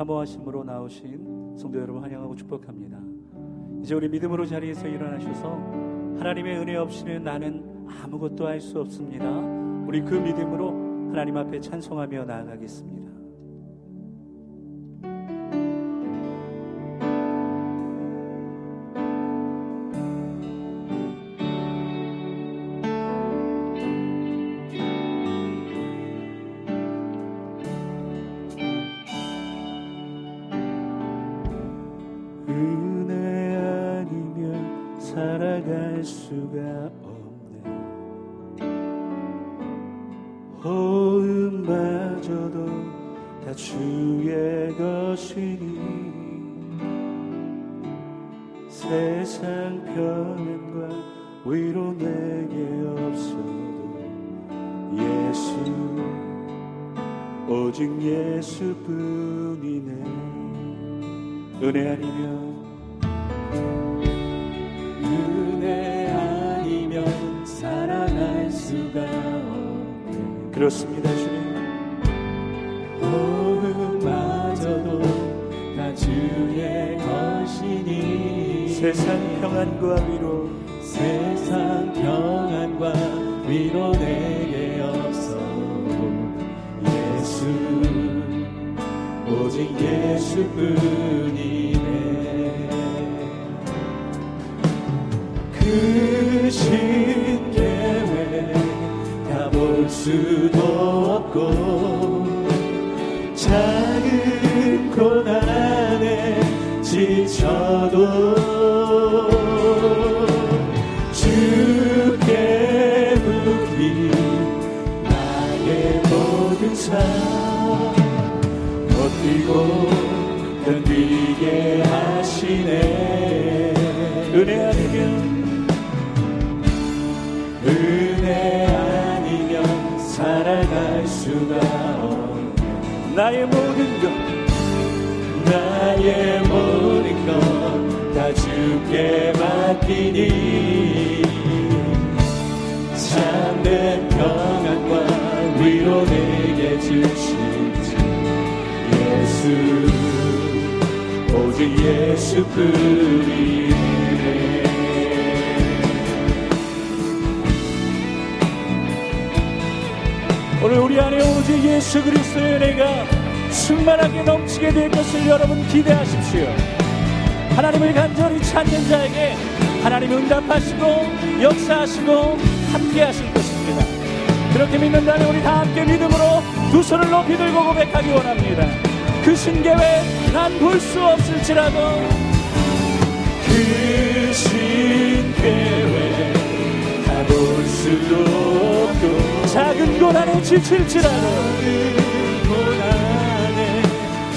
사모하심으로 나오신 성도 여러분 환영하고 축복합니다. 이제 우리 믿음으로 자리에서 일어나셔서 하나님의 은혜 없이는 나는 아무것도 할 수 없습니다. 우리 그 믿음으로 하나님 앞에 찬송하며 나아가겠습니다. 살아갈 수가 없네. 호흡마저도 다 주의 것이니 세상 평안과 위로 내게 없어도 예수 오직 예수뿐이네. 은혜 아니면 그렇습니다 주님. 호흡마저도 다 주의 것이니. 세상 평안과 위로. 세상 평안과 위로 내게 없어도 예수 오직 예수뿐이 나의 모든 삶 버티고 견디게 하시네. 은혜 아니면 은혜 아니면 살아갈 수가 없네. 나의 모든 것 나의 모든 것 다 주께 맡기니. 참된 평안과 위로 내게 주시지 예수 오직 예수뿐이네 오늘 우리 안에 오직 예수 그리스도의 은혜가 충만하게 넘치게 될 것을 여러분 기대하십시오. 하나님을 간절히 찾는 자에게 하나님 응답하시고 역사하시고 함께 하실 것입니다. 그렇게 믿는다면 우리 다 함께 믿음으로 두 손을 높이 들고 고백하기 원합니다. 그 신계획 난볼 수 없을지라도 그 신계획 다볼 수도 없고 작은 고난에 지칠지라도 고난에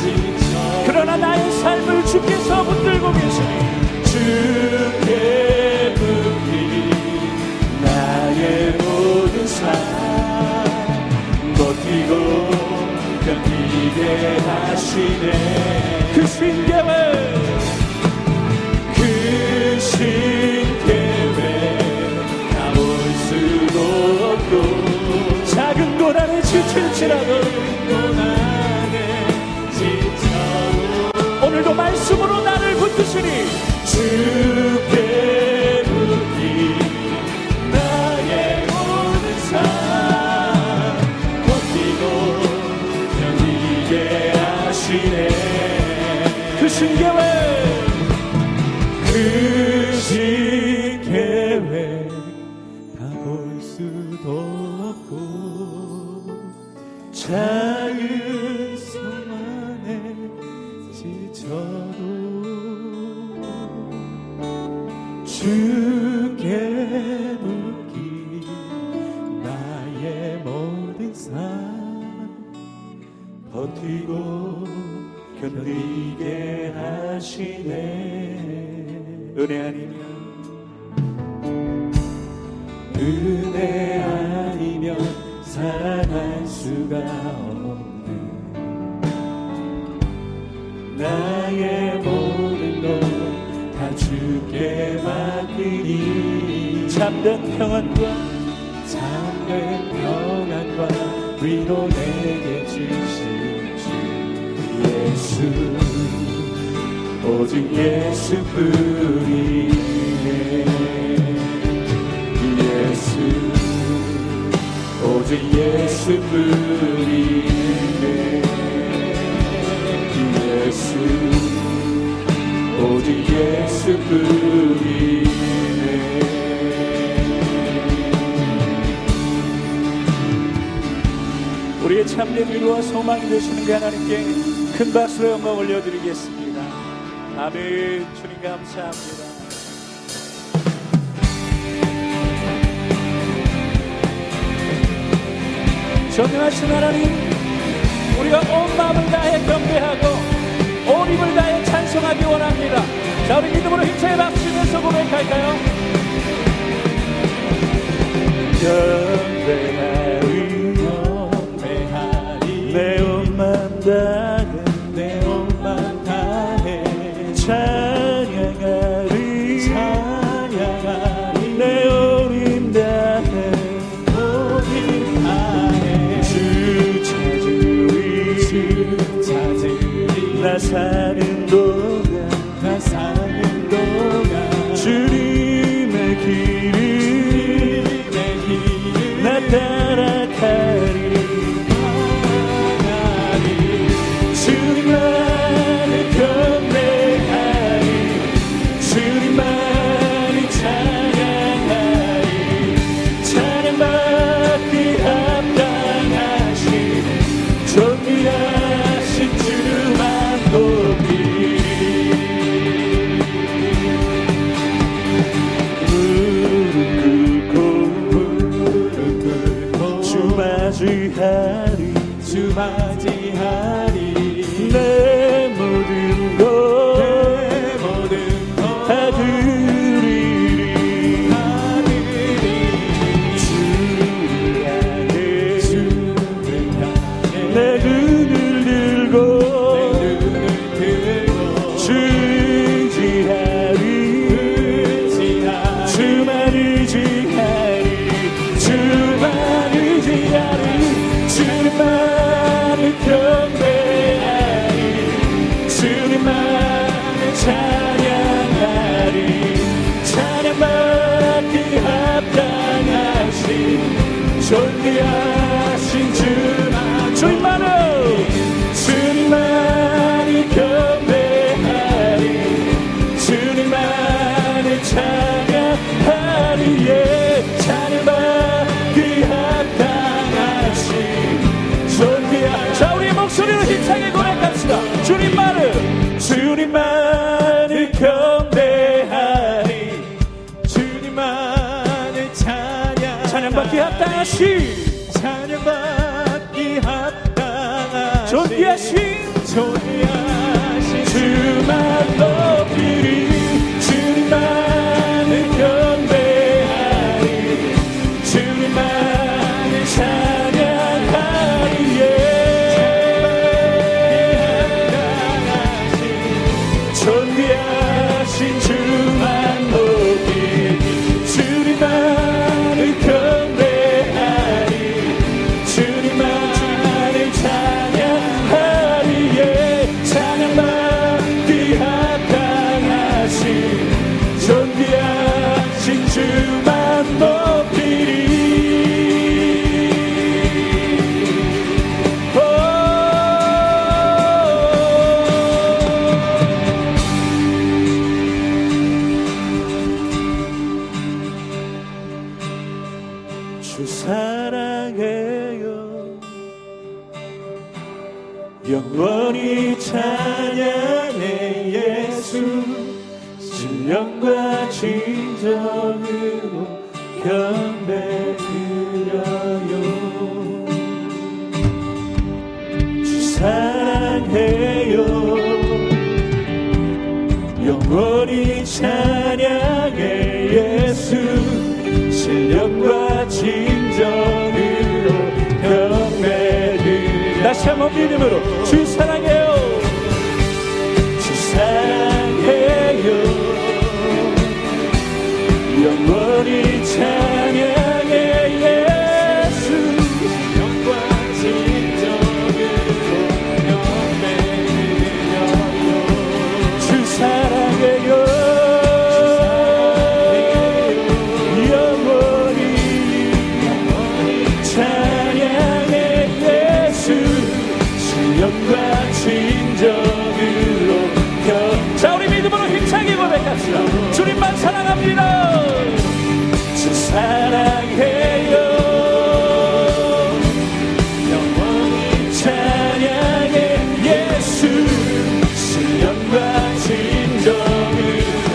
지쳐 그러나 나의 삶을 주께서 붙들고 계시니 주께 나를 붙드시니 버티고 견디게 하시네. 은혜 아니면 은혜 아니면 살아갈 수가 없네. 나의 모든 것 다 주께 맡기니 참된 평안과 참된 평안과 위로 내게 주 예수 오직 예수뿐이네. 예수 오직 예수뿐이네. 예수 오직 예수뿐이네. 우리의 참된 위로와 소망이 되시는 그 하나님께 큰 박수로 영광 올려드리겠습니다. 아멘. 주님 감사합니다. 전능하신 하나님, 우리가 온 마음을 다해 경배하고 온 힘을 다해 찬송하기 원합니다. 자, 우리 믿음으로 힘차게 박수. that 영원히 찬양해 예수. 신령과 진정으로 경배 드려요. 주 사랑해요. 영원히 찬양해 예수. 신령과 진정으로 경배 다시 한번 믿음으로 주 사랑해요. 주 사랑해요. 영원히 참 령과 진정으로 겨... 자 우리 믿음으로 힘차게 고백합시다. 주님만 사랑합니다. 주 사랑해요.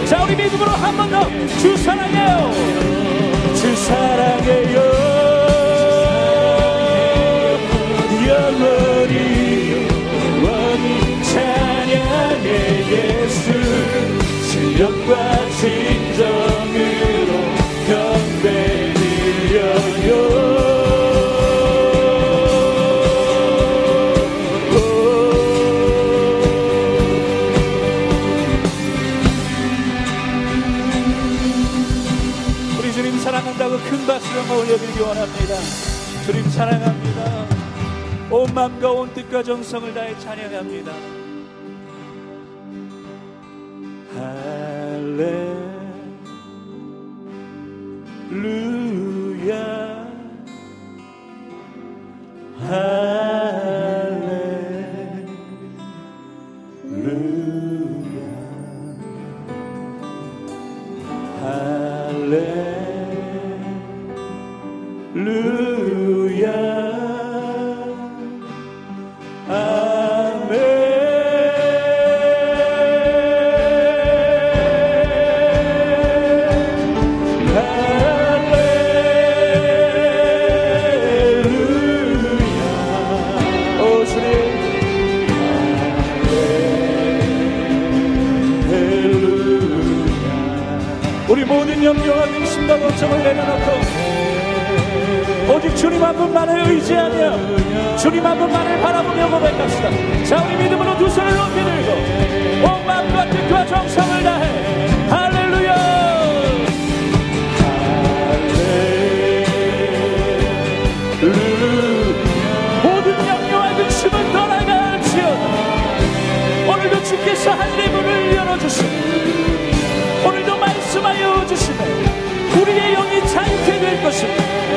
자 우리 믿음으로 한 번 더. 주 사랑해요. 주 사랑해요 온 마음과 온 뜻과 정성을 다해 찬양합니다. 할렐루야. 할렐루야 주님 한 분만을 의지하며 주님 한 분만을 바라보며 고백합시다. 자 우리 믿음으로 두 손을 높이 들고 온 마음과 뜻과 정성을 다해 할렐루야! 모든 염려와 근심은 떠나갈지어다. 오늘도 주께서 하늘의 문을 열어주시고 오늘도 말씀하여 주시며 우리의 영이 자유케 될 것입니다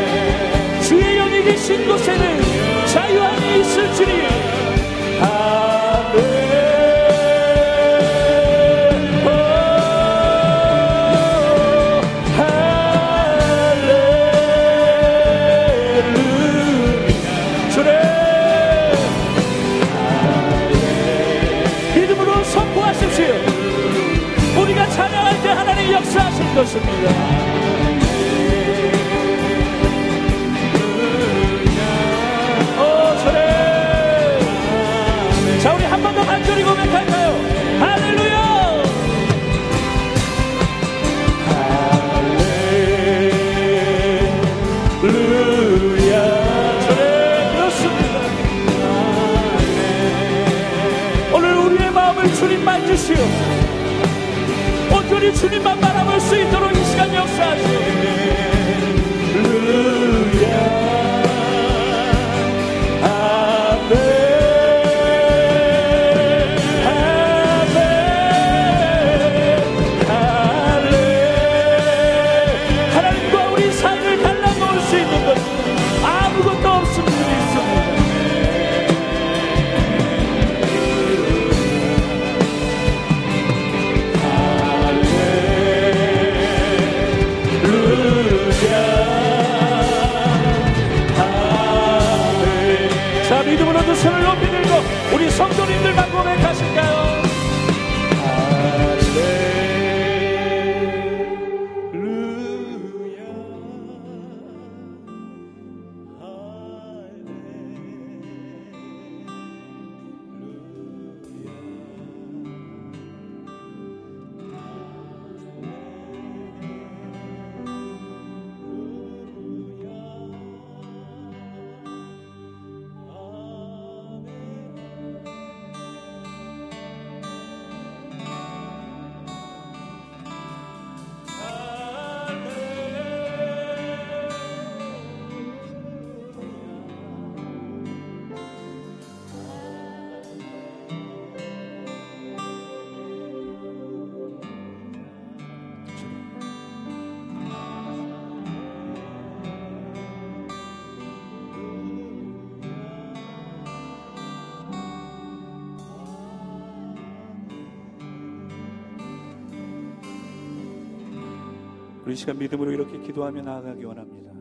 우리 시간 믿음으로 이렇게 기도하며 나아가기 원합니다.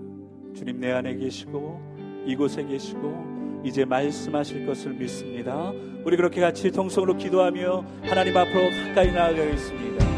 주님 내 안에 계시고 이곳에 계시고 이제 말씀하실 것을 믿습니다. 우리 그렇게 같이 통성으로 기도하며 하나님 앞으로 가까이 나아가겠습니다.